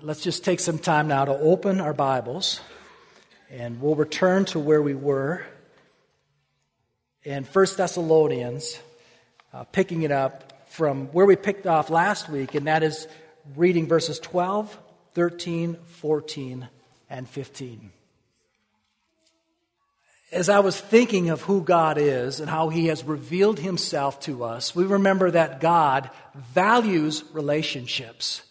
Let's just take some time now to open our Bibles and we'll return to where we were in 1 Thessalonians, uh, picking it up from where we picked off last week, and that is reading verses 12, 13, 14, and 15. As I was thinking of who God is and how He has revealed Himself to us, we remember that God values relationships.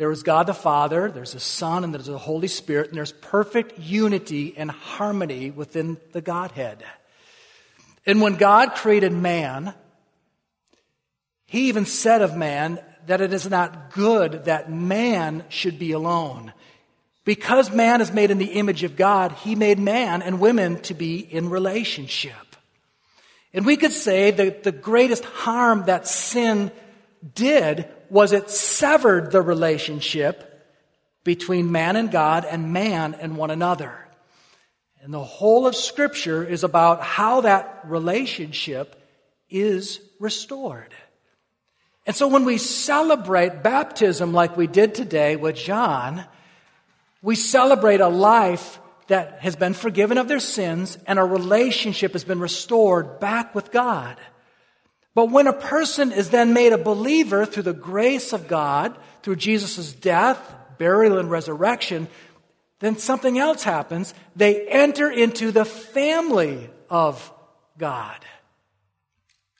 There is God the Father, there's a Son, and there's a Holy Spirit, and there's perfect unity and harmony within the Godhead. And when God created man, He even said of man that it is not good that man should be alone. Because man is made in the image of God, He made man and women to be in relationship. And we could say that the greatest harm that sin did was it severed the relationship between man and God and man and one another. And the whole of Scripture is about how that relationship is restored. And so when we celebrate baptism like we did today with John, we celebrate a life that has been forgiven of their sins and a relationship has been restored back with God. But when a person is then made a believer through the grace of God, through Jesus' death, burial, and resurrection, then something else happens. They enter into the family of God.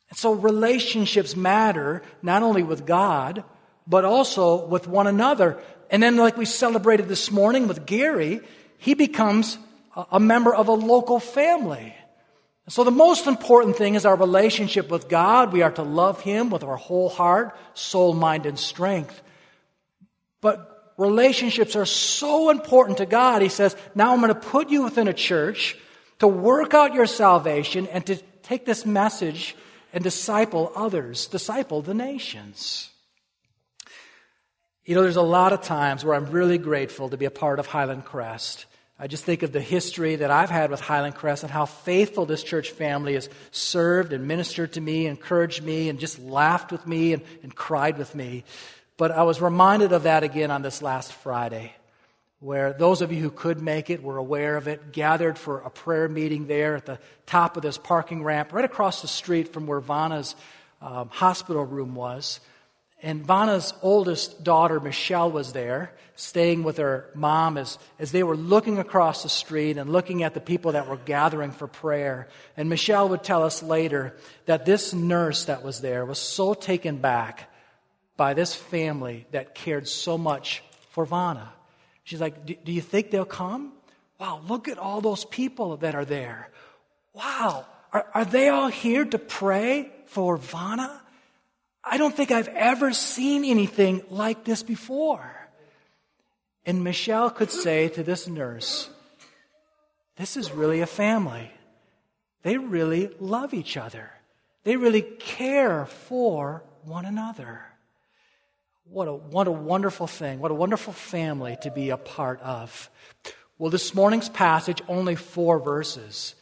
And so relationships matter not only with God, but also with one another. And then, like we celebrated this morning with Gary, he becomes a member of a local family. So, the most important thing is our relationship with God. We are to love Him with our whole heart, soul, mind, and strength. But relationships are so important to God. He says, Now I'm going to put you within a church to work out your salvation and to take this message and disciple others, disciple the nations. You know, there's a lot of times where I'm really grateful to be a part of Highland Crest. I just think of the history that I've had with Highland Crest and how faithful this church family has served and ministered to me, encouraged me, and just laughed with me and, and cried with me. But I was reminded of that again on this last Friday, where those of you who could make it were aware of it, gathered for a prayer meeting there at the top of this parking ramp, right across the street from where Vanna's um, hospital room was. And Vanna's oldest daughter, Michelle, was there, staying with her mom as, as they were looking across the street and looking at the people that were gathering for prayer. And Michelle would tell us later that this nurse that was there was so taken back by this family that cared so much for Vanna. She's like, Do you think they'll come? Wow, look at all those people that are there. Wow, are, are they all here to pray for Vanna? I don't think I've ever seen anything like this before. And Michelle could say to this nurse, This is really a family. They really love each other, they really care for one another. What a, what a wonderful thing. What a wonderful family to be a part of. Well, this morning's passage, only four verses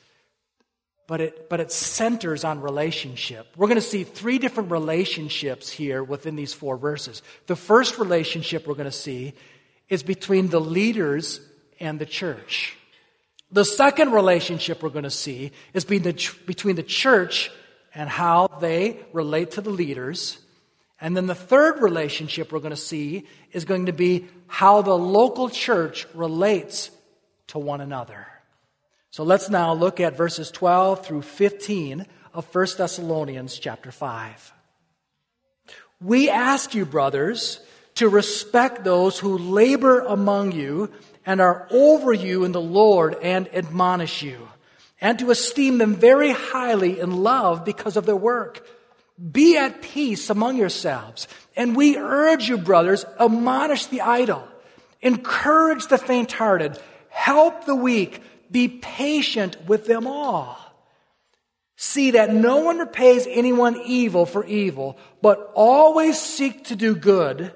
but it, but it centers on relationship. We're going to see three different relationships here within these four verses. The first relationship we're going to see is between the leaders and the church. The second relationship we're going to see is between the church and how they relate to the leaders. And then the third relationship we're going to see is going to be how the local church relates to one another. So let's now look at verses 12 through 15 of 1 Thessalonians chapter 5. We ask you, brothers, to respect those who labor among you and are over you in the Lord and admonish you, and to esteem them very highly in love because of their work. Be at peace among yourselves. And we urge you, brothers, admonish the idle, encourage the faint hearted, help the weak, be patient with them all. See that no one repays anyone evil for evil, but always seek to do good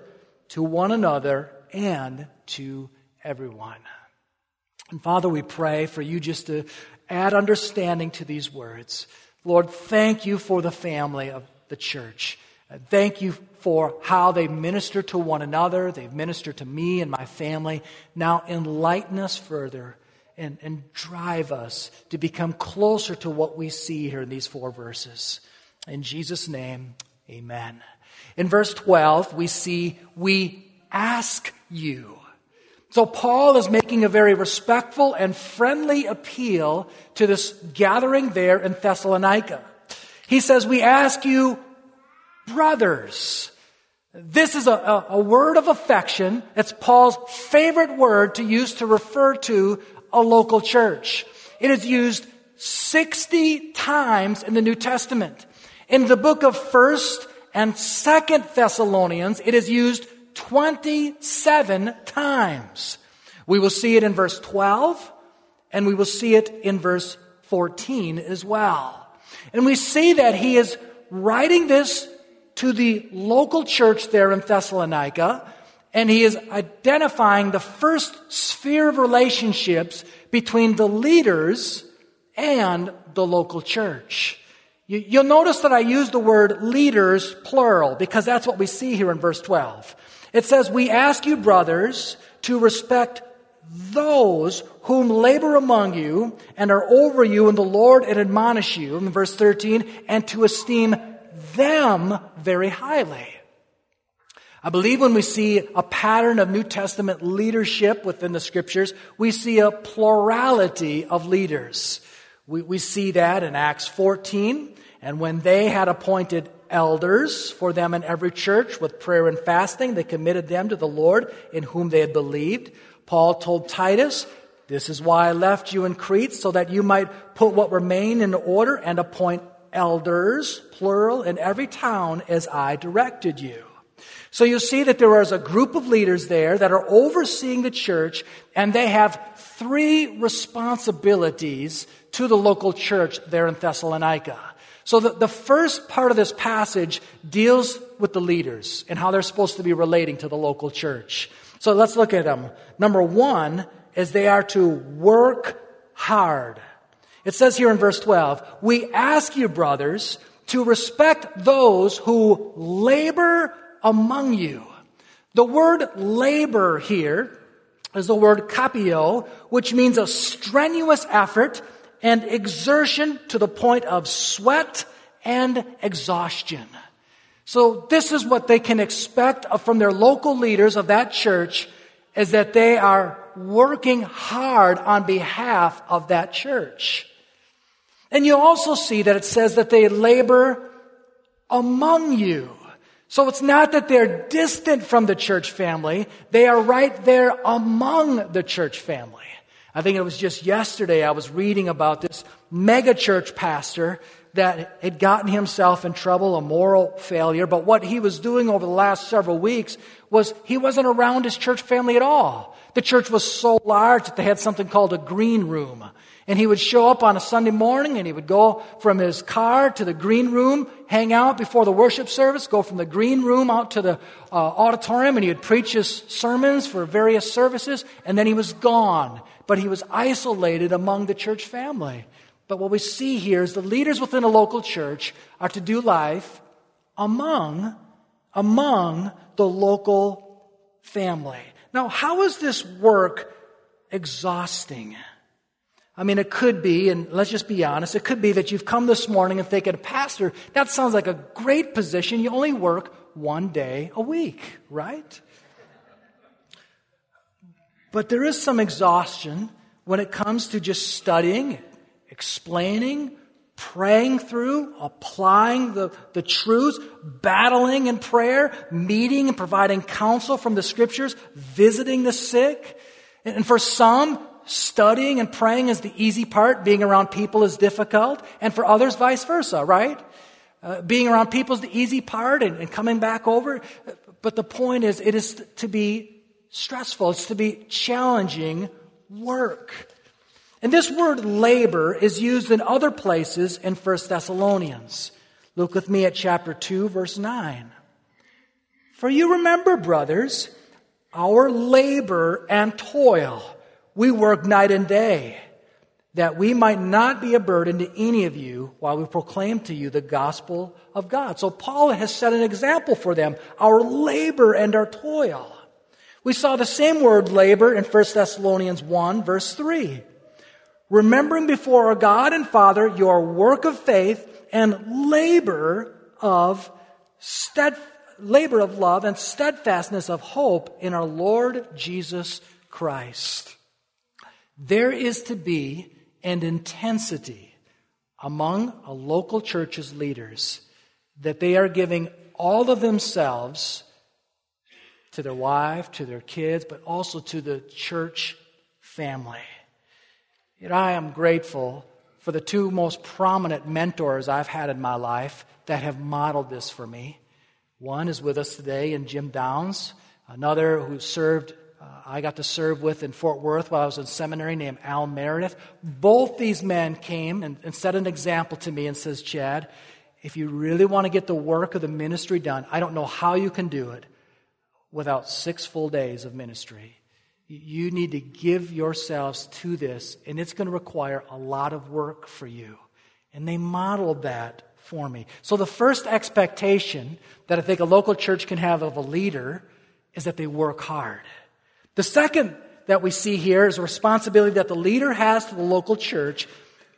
to one another and to everyone. And Father, we pray for you just to add understanding to these words. Lord, thank you for the family of the church. Thank you for how they minister to one another. They've ministered to me and my family. Now enlighten us further and, and drive us to become closer to what we see here in these four verses. In Jesus' name, amen. In verse 12, we see, we ask you. So Paul is making a very respectful and friendly appeal to this gathering there in Thessalonica. He says, we ask you, brothers. This is a, a, a, word of affection. It's Paul's favorite word to use to refer to a local church. It is used 60 times in the New Testament. In the book of 1st and 2nd Thessalonians, it is used 27 times. We will see it in verse 12 and we will see it in verse 14 as well. And we see that he is writing this to the local church there in Thessalonica and he is identifying the first sphere of relationships between the leaders and the local church. You, will notice that I use the word leaders plural because that's what we see here in verse 12. It says, We ask you, brothers, to respect those whom labor among you and are over you in the Lord and admonish you, in verse 13, and to esteem them very highly. I believe when we see a pattern of New Testament leadership within the scriptures, we see a plurality of leaders. We, we see that in Acts 14, and when they had appointed elders for them in every church with prayer and fasting, they committed them to the Lord in whom they had believed. Paul told Titus, This is why I left you in Crete, so that you might put what remained in order and appoint elders, plural, in every town as I directed you. So you see that there is a group of leaders there that are overseeing the church, and they have three responsibilities to the local church there in Thessalonica. So the, the first part of this passage deals with the leaders and how they're supposed to be relating to the local church. So let's look at them. Number one is they are to work hard. It says here in verse 12, we ask you, brothers, to respect those who labor among you. The word labor here is the word kopiao, which means a strenuous effort and exertion to the point of sweat and exhaustion. So this is what they can expect from their local leaders of that church is that they are working hard on behalf of that church. And you also see that it says that they labor among you. So it's not that they're distant from the church family, they are right there among the church family. I think it was just yesterday I was reading about this mega church pastor that had gotten himself in trouble, a moral failure, but what he was doing over the last several weeks was he wasn't around his church family at all. The church was so large that they had something called a green room. And he would show up on a Sunday morning and he would go from his car to the green room, hang out before the worship service, go from the green room out to the uh, auditorium and he would preach his sermons for various services and then he was gone. But he was isolated among the church family. But what we see here is the leaders within a local church are to do life among, among the local family. Now, how is this work exhausting? I mean, it could be, and let's just be honest, it could be that you've come this morning and thinking, Pastor, that sounds like a great position. You only work one day a week, right? But there is some exhaustion when it comes to just studying, explaining, praying through, applying the, the truths, battling in prayer, meeting and providing counsel from the scriptures, visiting the sick. And for some, studying and praying is the easy part, being around people is difficult, and for others, vice versa, right? Uh, being around people is the easy part and, and coming back over. But the point is, it is to be stressful, it's to be challenging work. And this word labor is used in other places in 1 Thessalonians. Look with me at chapter 2, verse 9. For you remember, brothers, our labor and toil we work night and day, that we might not be a burden to any of you while we proclaim to you the gospel of God. So Paul has set an example for them, our labor and our toil. We saw the same word labor in 1 Thessalonians 1 verse 3. Remembering before our God and Father your work of faith and labor of stead, labor of love and steadfastness of hope in our Lord Jesus Christ. There is to be an intensity among a local church's leaders that they are giving all of themselves to their wife, to their kids, but also to the church family. And I am grateful for the two most prominent mentors I've had in my life that have modeled this for me. One is with us today in Jim Downs, another who served uh, I got to serve with in Fort Worth while I was in seminary named Al Meredith. Both these men came and, and set an example to me and says, Chad, if you really want to get the work of the ministry done, I don't know how you can do it without six full days of ministry. You need to give yourselves to this, and it's going to require a lot of work for you. And they modeled that for me. So, the first expectation that I think a local church can have of a leader is that they work hard. The second that we see here is a responsibility that the leader has to the local church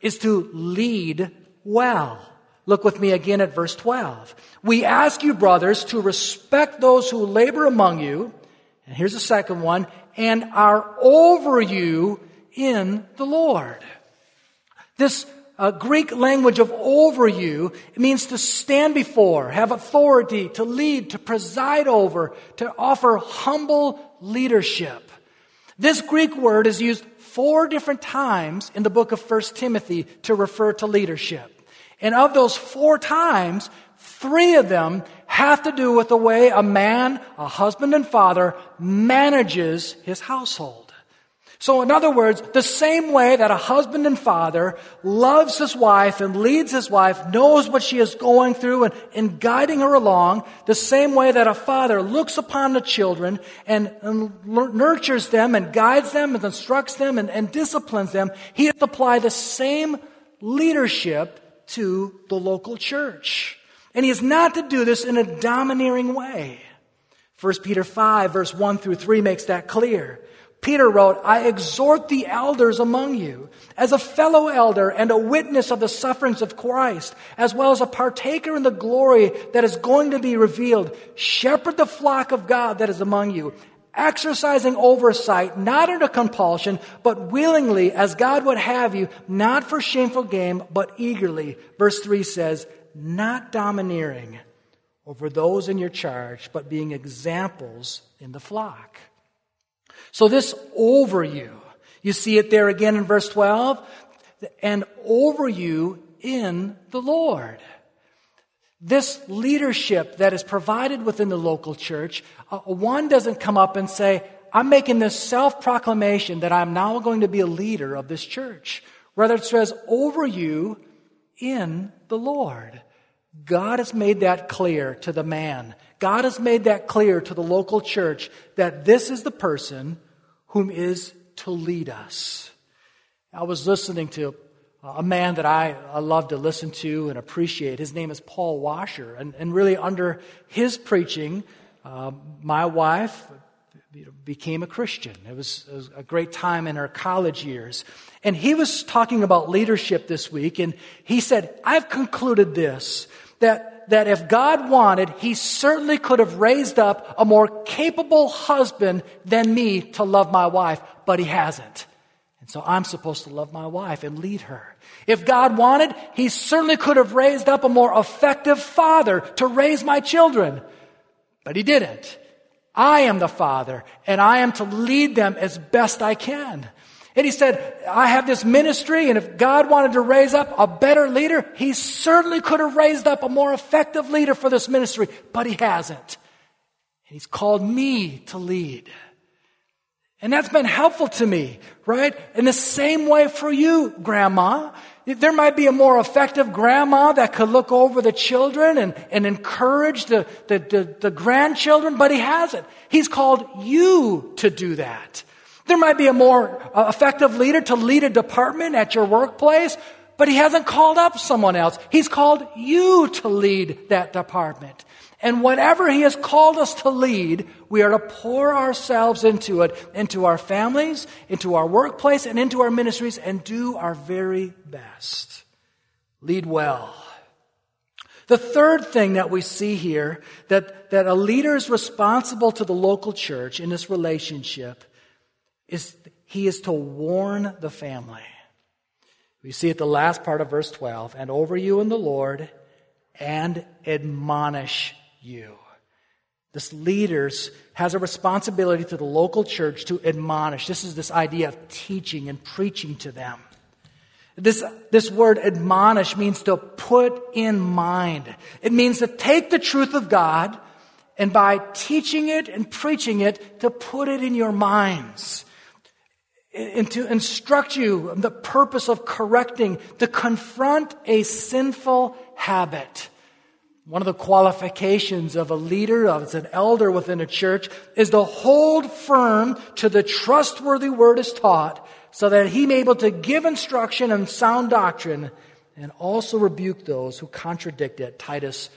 is to lead well. Look with me again at verse 12. We ask you, brothers, to respect those who labor among you. And here's the second one, and are over you in the Lord. This uh, Greek language of over you means to stand before, have authority, to lead, to preside over, to offer humble leadership. This Greek word is used four different times in the book of 1 Timothy to refer to leadership. And of those four times, three of them have to do with the way a man, a husband and father, manages his household. So, in other words, the same way that a husband and father loves his wife and leads his wife, knows what she is going through and, and guiding her along, the same way that a father looks upon the children and, and nurtures them and guides them and instructs them and, and disciplines them, he has to apply the same leadership to the local church. And he is not to do this in a domineering way. 1 Peter 5, verse 1 through 3 makes that clear. Peter wrote, I exhort the elders among you, as a fellow elder and a witness of the sufferings of Christ, as well as a partaker in the glory that is going to be revealed. Shepherd the flock of God that is among you, exercising oversight, not under compulsion, but willingly, as God would have you, not for shameful gain, but eagerly. Verse 3 says, not domineering over those in your charge, but being examples in the flock. So this over you, you see it there again in verse 12, and over you in the Lord. This leadership that is provided within the local church, uh, one doesn't come up and say, I'm making this self proclamation that I'm now going to be a leader of this church. Rather, it says, over you in the Lord. God has made that clear to the man. God has made that clear to the local church that this is the person whom is to lead us. I was listening to a man that I, I love to listen to and appreciate. His name is Paul Washer. And, and really, under his preaching, uh, my wife became a Christian. It was, it was, a great time in her college years. And he was talking about leadership this week, and he said, I've concluded this that that if God wanted, He certainly could have raised up a more capable husband than me to love my wife, but He hasn't. And so I'm supposed to love my wife and lead her. If God wanted, He certainly could have raised up a more effective father to raise my children, but He didn't. I am the father, and I am to lead them as best I can. And he said, I have this ministry, and if God wanted to raise up a better leader, he certainly could have raised up a more effective leader for this ministry, but he hasn't. And he's called me to lead. And that's been helpful to me, right? In the same way for you, grandma. There might be a more effective grandma that could look over the children and, and encourage the, the, the, the grandchildren, but he hasn't. He's called you to do that. There might be a more uh, effective leader to lead a department at your workplace, but he hasn't called up someone else. He's called you to lead that department. And whatever he has called us to lead, we are to pour ourselves into it, into our families, into our workplace, and into our ministries, and do our very best. Lead well. The third thing that we see here that, that a leader is responsible to the local church in this relationship is he is to warn the family. We see at the last part of verse 12, and over you in the Lord, and admonish you. This leaders has a responsibility to the local church to admonish. This is this idea of teaching and preaching to them. This, this word admonish means to put in mind. It means to take the truth of God and by teaching it and preaching it, to put it in your minds. And to instruct you the purpose of correcting, to confront a sinful habit. One of the qualifications of a leader, of an elder within a church, is to hold firm to the trustworthy word is taught so that he may be able to give instruction and sound doctrine and also rebuke those who contradict it. Titus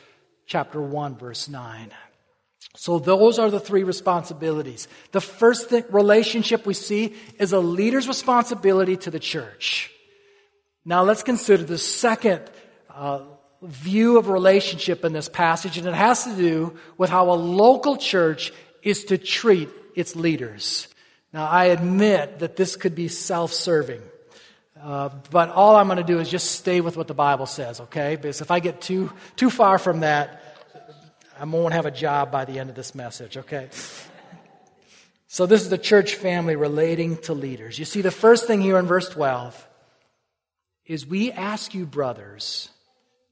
chapter 1 verse 9. So those are the three responsibilities. The first relationship we see is a leader's responsibility to the church. Now let's consider the second uh, view of relationship in this passage, and it has to do with how a local church is to treat its leaders. Now, I admit that this could be self serving. Uh, but all I'm going to do is just stay with what the Bible says, okay? Because if I get too, too far from that, I won't have a job by the end of this message, okay? So, this is the church family relating to leaders. You see, the first thing here in verse 12 is we ask you, brothers,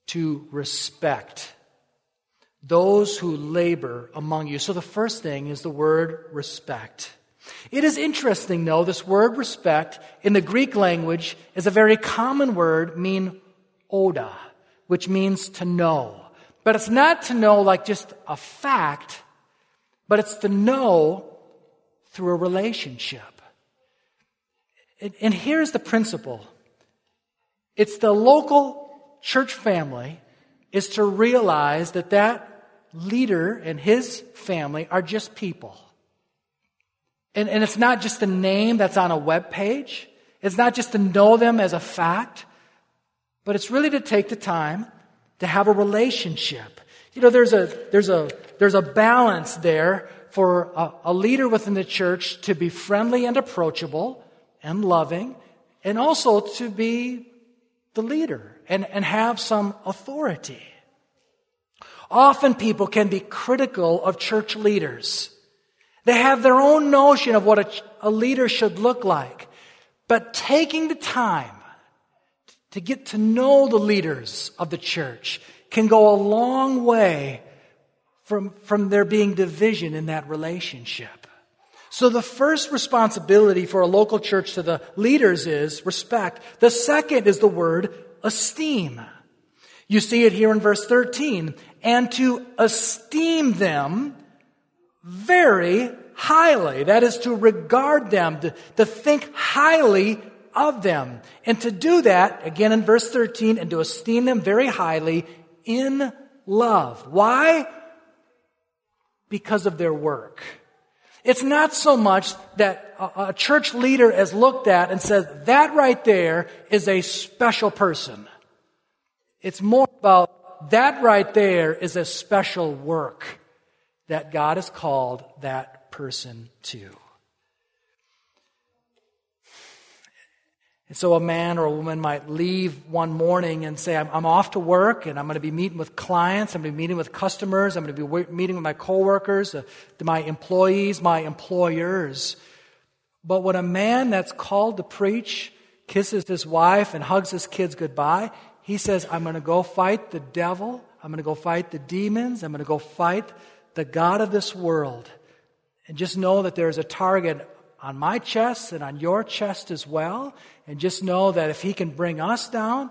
to respect those who labor among you. So, the first thing is the word respect. It is interesting, though, this word respect in the Greek language is a very common word, mean oida, which means to know. But it's not to know like just a fact, but it's to know through a relationship. And here's the principle it's the local church family is to realize that that leader and his family are just people. And, and it's not just a name that's on a web page. It's not just to know them as a fact, but it's really to take the time to have a relationship. You know, there's a, there's a, there's a balance there for a, a leader within the church to be friendly and approachable and loving, and also to be the leader and, and have some authority. Often people can be critical of church leaders. They have their own notion of what a, a leader should look like. But taking the time to get to know the leaders of the church can go a long way from, from there being division in that relationship. So the first responsibility for a local church to the leaders is respect. The second is the word esteem. You see it here in verse 13. And to esteem them very highly. That is to regard them, to, to think highly of them. And to do that, again in verse 13, and to esteem them very highly in love. Why? Because of their work. It's not so much that a, church leader is looked at and says, that right there is a special person. It's more about that right there is a special work that God has called that person to. And so a man or a woman might leave one morning and say, I'm, I'm off to work and I'm going to be meeting with clients, I'm going to be meeting with customers, I'm going to be meeting with my coworkers, uh, my employees, my employers. But when a man that's called to preach kisses his wife and hugs his kids goodbye, he says, I'm going to go fight the devil, I'm going to go fight the demons, I'm going to go fight the God of this world. And just know that there's a target on my chest and on your chest as well. And just know that if He can bring us down,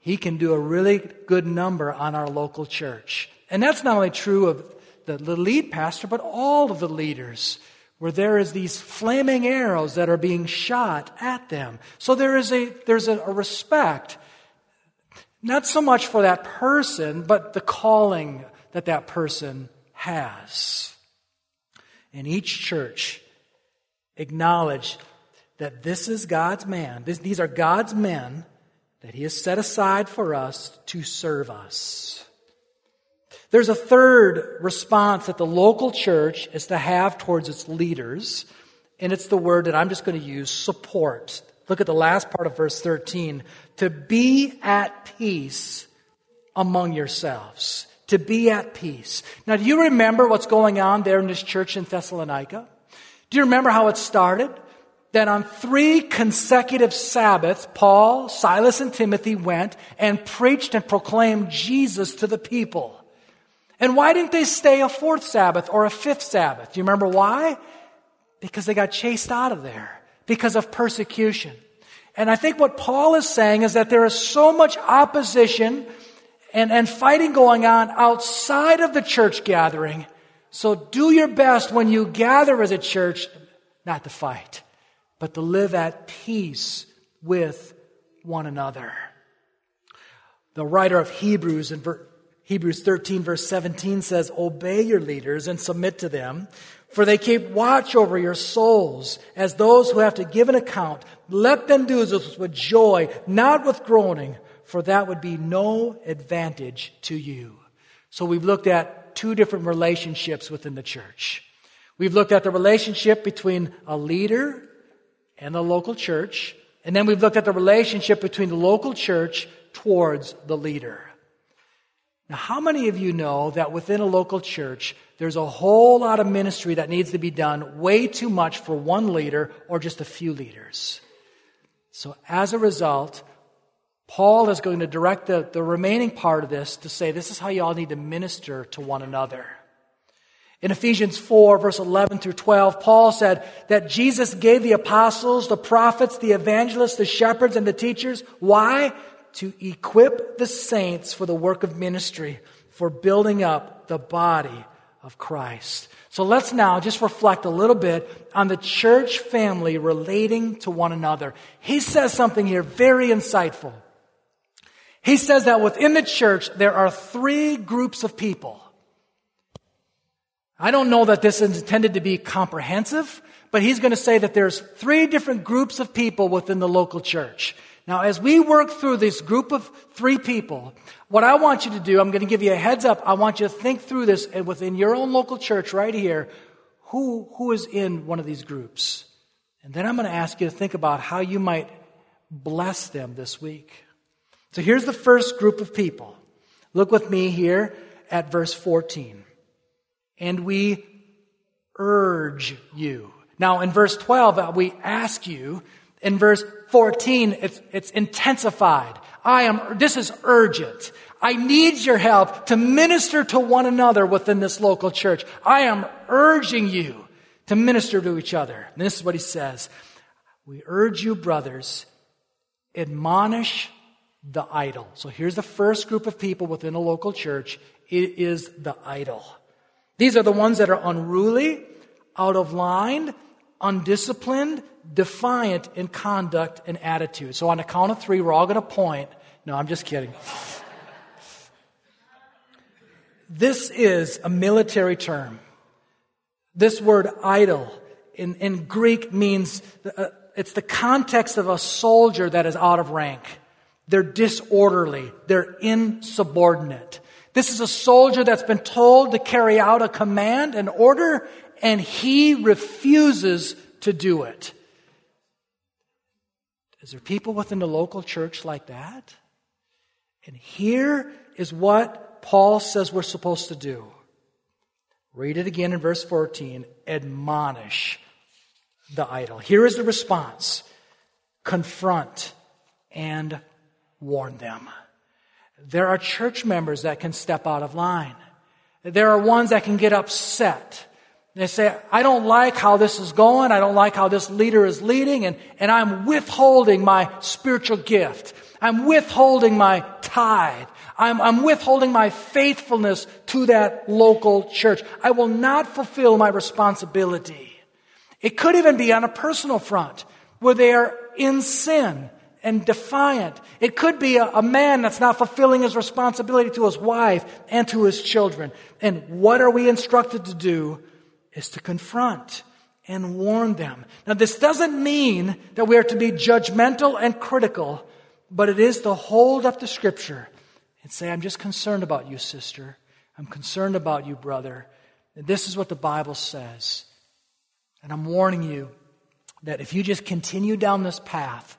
He can do a really good number on our local church. And that's not only true of the, lead pastor, but all of the leaders. where there is these flaming arrows that are being shot at them. So there is a, there's a, a respect, not so much for that person, but the calling that that person has. And each church acknowledge that this is God's man. This, these are God's men that He has set aside for us to serve us. There's a third response that the local church is to have towards its leaders, and it's the word that I'm just going to use support. Look at the last part of verse 13. To be at peace among yourselves. To be at peace. Now, do you remember what's going on there in this church in Thessalonica? Do you remember how it started? That on three consecutive Sabbaths, Paul, Silas, and Timothy went and preached and proclaimed Jesus to the people. And why didn't they stay a fourth Sabbath or a fifth Sabbath? Do you remember why? Because they got chased out of there because of persecution. And I think what Paul is saying is that there is so much opposition and, and fighting going on outside of the church gathering. So do your best when you gather as a church not to fight, but to live at peace with one another. The writer of Hebrews in Hebrews 13, verse 17 says, Obey your leaders and submit to them, for they keep watch over your souls as those who have to give an account. Let them do this with joy, not with groaning, for that would be no advantage to you. So we've looked at two different relationships within the church. We've looked at the relationship between a leader and the local church, and then we've looked at the relationship between the local church towards the leader. Now, how many of you know that within a local church, there's a whole lot of ministry that needs to be done, way too much for one leader or just a few leaders? So, as a result, Paul is going to direct the, the remaining part of this to say, this is how you all need to minister to one another. In Ephesians 4, verse 11 through 12, Paul said that Jesus gave the apostles, the prophets, the evangelists, the shepherds, and the teachers. Why? to equip the saints for the work of ministry, for building up the body of Christ. So let's now just reflect a little bit on the church family relating to one another. He says something here very insightful. He says that within the church, there are three groups of people. I don't know that this is intended to be comprehensive, but he's going to say that there's three different groups of people within the local church. Now, as we work through this group of three people, what I want you to do, I'm going to give you a heads up. I want you to think through this and within your own local church right here, who, who is in one of these groups? And then I'm going to ask you to think about how you might bless them this week. So here's the first group of people. Look with me here at verse 14. And we urge you. Now, in verse 12, uh, we ask you. In verse 14, it's, it's intensified. I am, this is urgent. I need your help to minister to one another within this local church. I am urging you to minister to each other. And this is what he says. We urge you, brothers, admonish the idle. So here's the first group of people within a local church. It is the idle. These are the ones that are unruly, out of line, undisciplined, defiant in conduct and attitude. So on the count of three, we're all going to point. No, I'm just kidding. this is a military term. This word idle in, in Greek means uh, it's the context of a soldier that is out of rank. They're disorderly. They're insubordinate. This is a soldier that's been told to carry out a command, an order, and he refuses to do it. Is there people within the local church like that? And here is what Paul says we're supposed to do. Read it again in verse 14. Admonish the idle. Here is the response confront and warn them. There are church members that can step out of line. There are ones that can get upset. They say, I don't like how this is going. I don't like how this leader is leading and, and I'm withholding my spiritual gift. I'm withholding my tithe. I'm, I'm withholding my faithfulness to that local church. I will not fulfill my responsibility. It could even be on a personal front where they are in sin and defiant. It could be a, a, man that's not fulfilling his responsibility to his wife and to his children. And what are we instructed to do is to confront and warn them. Now, this doesn't mean that we are to be judgmental and critical, but it is to hold up the scripture and say, I'm just concerned about you, sister. I'm concerned about you, brother. And this is what the Bible says. And I'm warning you that if you just continue down this path,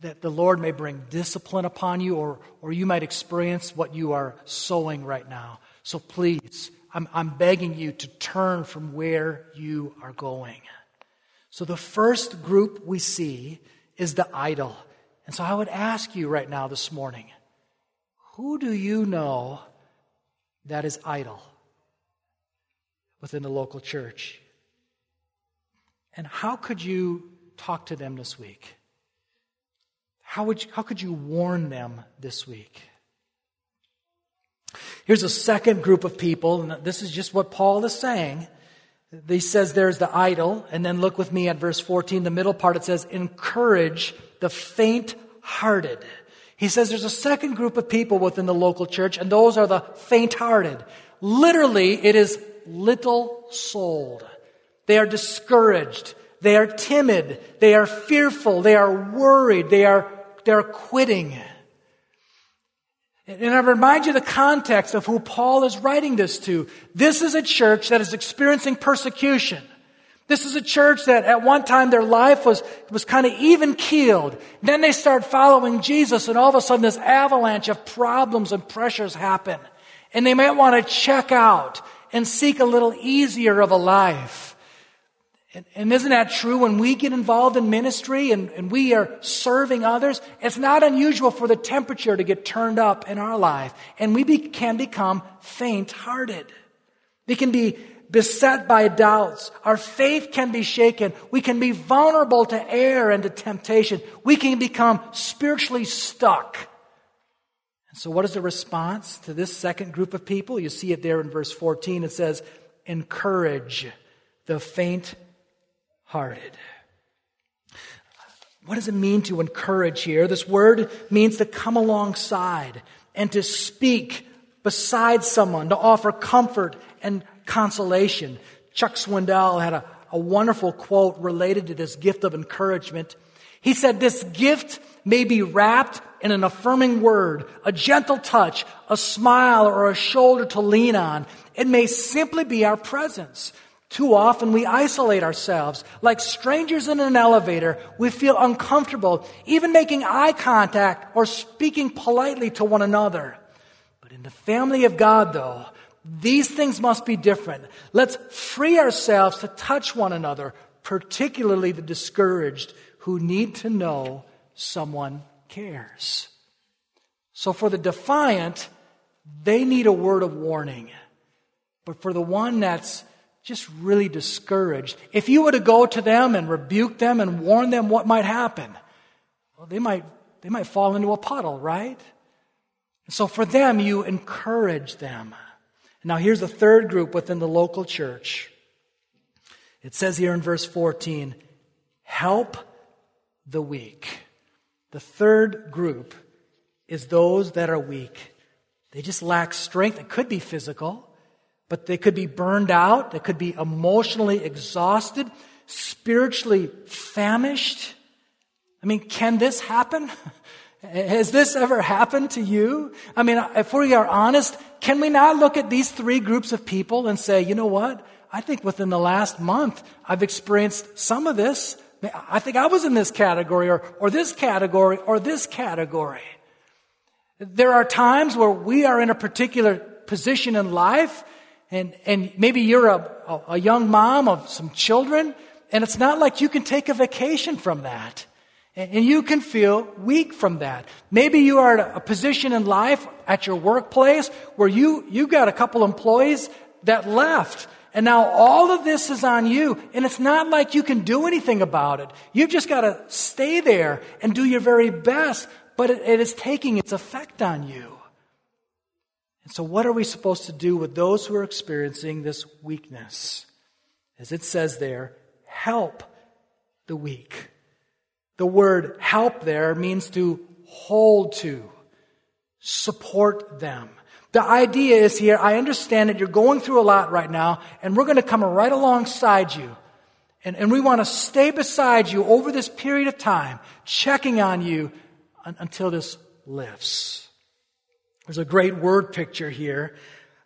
that the Lord may bring discipline upon you, or, or you might experience what you are sowing right now. So please, I'm, I'm begging you to turn from where you are going. So the first group we see is the idle. And so I would ask you right now this morning who do you know that is idle within the local church? And how could you talk to them this week? How, would you, how could you warn them this week? Here's a second group of people, and this is just what Paul is saying. He says there's the idle, and then look with me at verse 14, the middle part, it says, encourage the faint hearted. He says there's a second group of people within the local church, and those are the faint hearted. Literally, it is little souled. They are discouraged. They are timid. They are fearful. They are worried. They are, they are quitting. And I remind you the context of who Paul is writing this to. This is a church that is experiencing persecution. This is a church that at one time their life was, was kind of even keeled. Then they start following Jesus and all of a sudden this avalanche of problems and pressures happen. And they might want to check out and seek a little easier of a life. And, and, isn't that true when we get involved in ministry and, and we are serving others? It's not unusual for the temperature to get turned up in our life and we be, can become faint hearted. We can be beset by doubts. Our faith can be shaken. We can be vulnerable to error and to temptation. We can become spiritually stuck. And so, what is the response to this second group of people? You see it there in verse 14. It says, Encourage the faint hearted. What does it mean to encourage here? This word means to come alongside and to speak beside someone, to offer comfort and consolation. Chuck Swindoll had a, a wonderful quote related to this gift of encouragement. He said, This gift may be wrapped in an affirming word, a gentle touch, a smile, or a shoulder to lean on. It may simply be our presence. Too often we isolate ourselves. Like strangers in an elevator, we feel uncomfortable, even making eye contact or speaking politely to one another. But in the family of God, though, these things must be different. Let's free ourselves to touch one another, particularly the discouraged who need to know someone cares. So for the defiant, they need a word of warning. But for the one that's just really discouraged, if you were to go to them and rebuke them and warn them what might happen, well, they might, they might fall into a puddle, right? So for them, you encourage them. Now, here's the third group within the local church. It says here in verse 14, help the weak. The third group is those that are weak. They just lack strength. It could be physical. But they could be burned out, they could be emotionally exhausted, spiritually famished. I mean, can this happen? Has this ever happened to you? I mean, if we are honest, can we not look at these three groups of people and say, you know what? I think within the last month, I've experienced some of this. I think I was in this category or, or this category or this category. There are times where we are in a particular position in life and, and maybe you're a, a young mom of some children, and it's not like you can take a vacation from that. And, you can feel weak from that. Maybe you are at a position in life at your workplace where you, you got a couple employees that left. And now all of this is on you, and it's not like you can do anything about it. You've just got to stay there and do your very best, but it, it is taking its effect on you. And so, what are we supposed to do with those who are experiencing this weakness? As it says there, help the weak. The word help there means to hold to, support them. The idea is here, I understand that you're going through a lot right now, and we're going to come right alongside you. And, and we want to stay beside you over this period of time, checking on you un- until this lifts. There's a great word picture here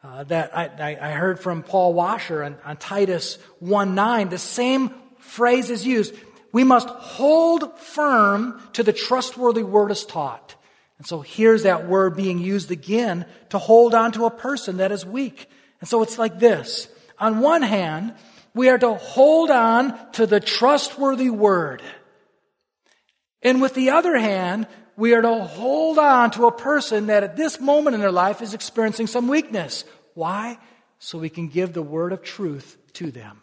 uh, that I, I, heard from Paul Washer on, on Titus 1 9. The same phrase is used. We must hold firm to the trustworthy word as taught. And so here's that word being used again to hold on to a person that is weak. And so it's like this. On one hand, we are to hold on to the trustworthy word. And with the other hand, we are to hold on to a person that at this moment in their life is experiencing some weakness. Why? So we can give the word of truth to them,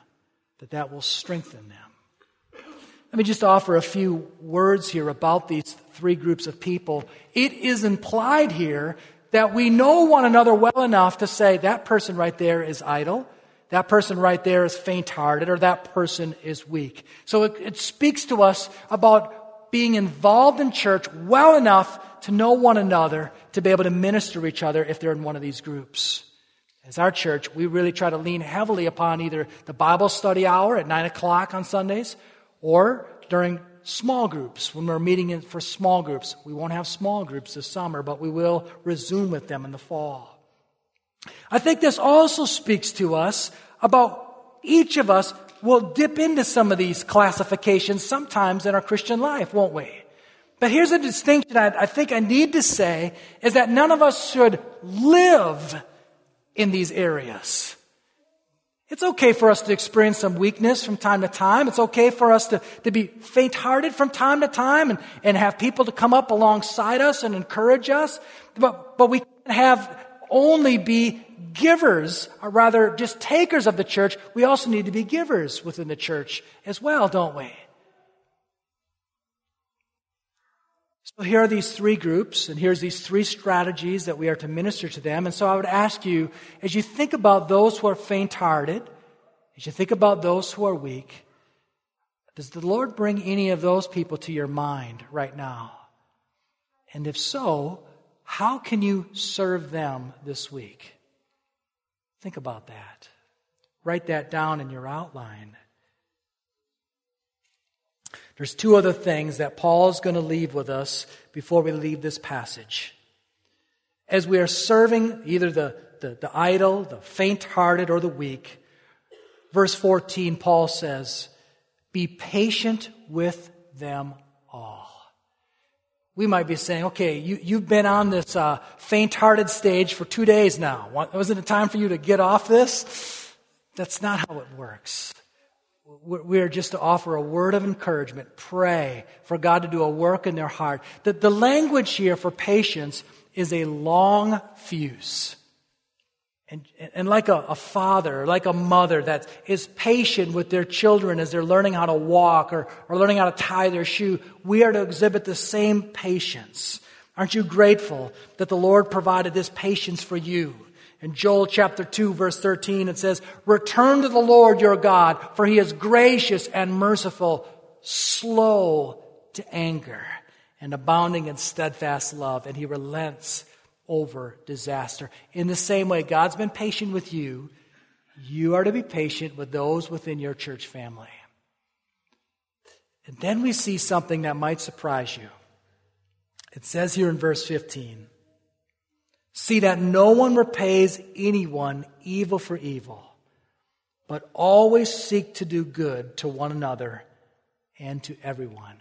that that will strengthen them. Let me just offer a few words here about these three groups of people. It is implied here that we know one another well enough to say that person right there is idle, that person right there is faint hearted, or that person is weak. So it, it speaks to us about being involved in church well enough to know one another to be able to minister to each other if they're in one of these groups. As our church, we really try to lean heavily upon either the Bible study hour at 9 o'clock on Sundays or during small groups when we're meeting for small groups. We won't have small groups this summer, but we will resume with them in the fall. I think this also speaks to us about each of us we'll dip into some of these classifications sometimes in our Christian life, won't we? But here's a distinction I, I think I need to say is that none of us should live in these areas. It's okay for us to experience some weakness from time to time. It's okay for us to, to be faint hearted from time to time and, and have people to come up alongside us and encourage us. But, but we can't have only be givers, or rather just takers of the church, we also need to be givers within the church as well, don't we? So here are these three groups, and here's these three strategies that we are to minister to them. And so I would ask you, as you think about those who are faint hearted, as you think about those who are weak, does the Lord bring any of those people to your mind right now? And if so, how can you serve them this week? Think about that. Write that down in your outline. There's two other things that Paul is going to leave with us before we leave this passage. As we are serving either the, the, the idle, the faint hearted, or the weak, verse 14, Paul says, Be patient with them all. We might be saying, okay, you, you've been on this uh, faint hearted stage for two days now. Wasn't it time for you to get off this? That's not how it works. We're just to offer a word of encouragement, pray for God to do a work in their heart. The, the language here for patience is a long fuse. And, and like a, a, father, like a mother that is patient with their children as they're learning how to walk or, or learning how to tie their shoe, we are to exhibit the same patience. Aren't you grateful that the Lord provided this patience for you? In Joel chapter 2 verse 13 it says, Return to the Lord your God, for he is gracious and merciful, slow to anger, and abounding in steadfast love, and he relents over disaster. In the same way, God's been patient with you. You are to be patient with those within your church family. And then we see something that might surprise you. It says here in verse 15 See that no one repays anyone evil for evil, but always seek to do good to one another and to everyone.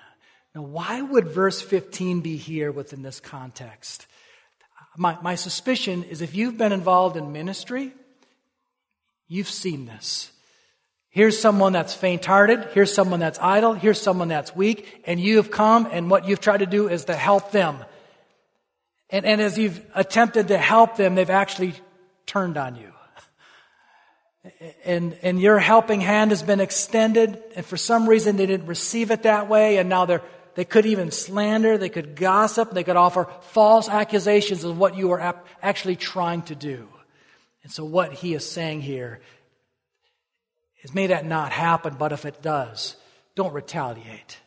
Now, why would verse 15 be here within this context? My, my suspicion is if you've been involved in ministry, you've seen this. Here's someone that's faint hearted. Here's someone that's idle. Here's someone that's weak. And you have come, and what you've tried to do is to help them. And, and as you've attempted to help them, they've actually turned on you. And, and your helping hand has been extended, and for some reason they didn't receive it that way, and now they're they could even slander, they could gossip, they could offer false accusations of what you were actually trying to do. And so, what he is saying here is may that not happen, but if it does, don't retaliate.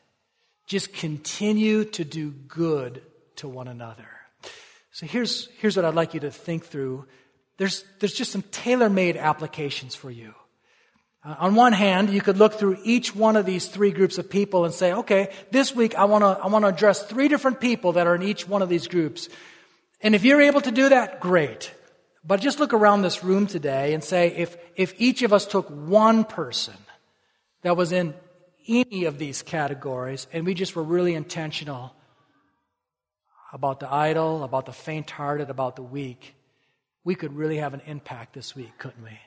Just continue to do good to one another. So here's, here's what I'd like you to think through. There's, there's just some tailor made applications for you. Uh, on one hand, you could look through each one of these three groups of people and say, okay, this week I want to I want to address three different people that are in each one of these groups. And if you're able to do that, great. But just look around this room today and say, if, if each of us took one person that was in any of these categories and we just were really intentional about the idle, about the faint hearted, about the weak, we could really have an impact this week, couldn't we?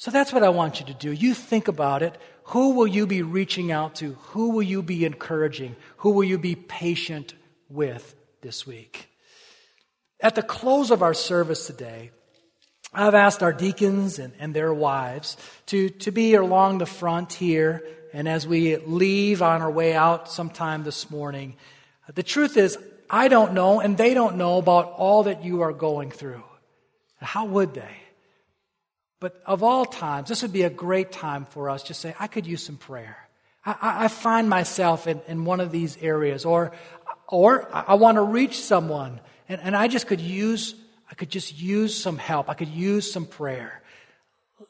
So that's what I want you to do. You think about it. Who will you be reaching out to? Who will you be encouraging? Who will you be patient with this week? At the close of our service today, I've asked our deacons and, and their wives to, to be along the front here. And as we leave on our way out sometime this morning, the truth is, I don't know and they don't know about all that you are going through. How would they? But of all times, this would be a great time for us to say, I could use some prayer. I, I find myself in, in one of these areas, or, or I want to reach someone, and, and I just could use I could just use some help. I could use some prayer.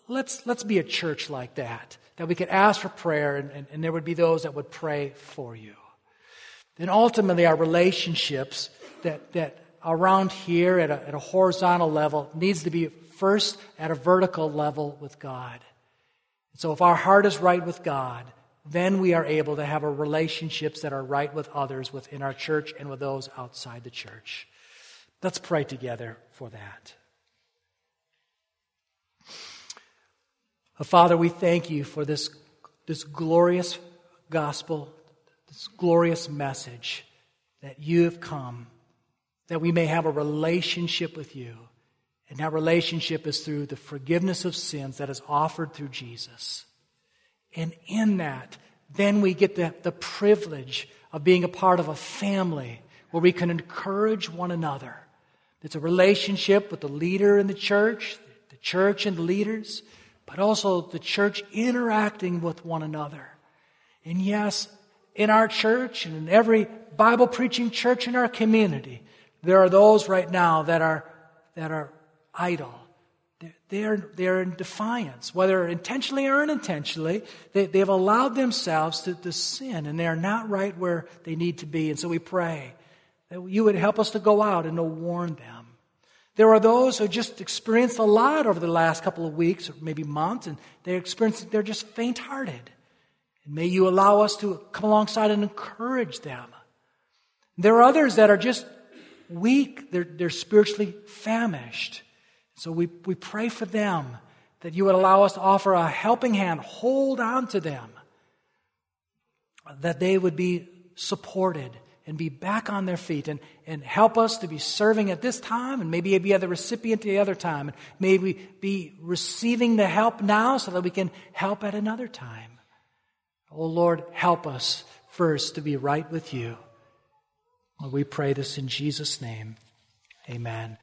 Let's, let's be a church like that, that we could ask for prayer and, and, and there would be those that would pray for you. And ultimately, our relationships that, that around here at a, at a horizontal level needs to be first at a vertical level with God. So if our heart is right with God, then we are able to have relationships that are right with others within our church and with those outside the church. Let's pray together for that. Father, we thank you for this, this glorious gospel, this glorious message that you have come, that we may have a relationship with you. And that relationship is through the forgiveness of sins that is offered through Jesus. And in that, then we get the, the privilege of being a part of a family where we can encourage one another it's a relationship with the leader in the church, the church and the leaders, but also the church interacting with one another. And yes, in our church and in every Bible preaching church in our community, there are those right now that are, that are idle. They're, they're in defiance, whether intentionally or unintentionally. They, they've allowed themselves to, to sin and they're not right where they need to be. And so we pray that you would help us to go out and to warn them. There are those who just experienced a lot over the last couple of weeks or maybe months, and they experience they're just faint hearted. And may you allow us to come alongside and encourage them. There are others that are just weak, they're, they're spiritually famished. So we, we pray for them that you would allow us to offer a helping hand, hold on to them, that they would be supported and be back on their feet and, and help us to be serving at this time and maybe be the recipient the other time and maybe be receiving the help now so that we can help at another time. Oh Lord, help us first to be right with you. we pray this in Jesus' name. Amen.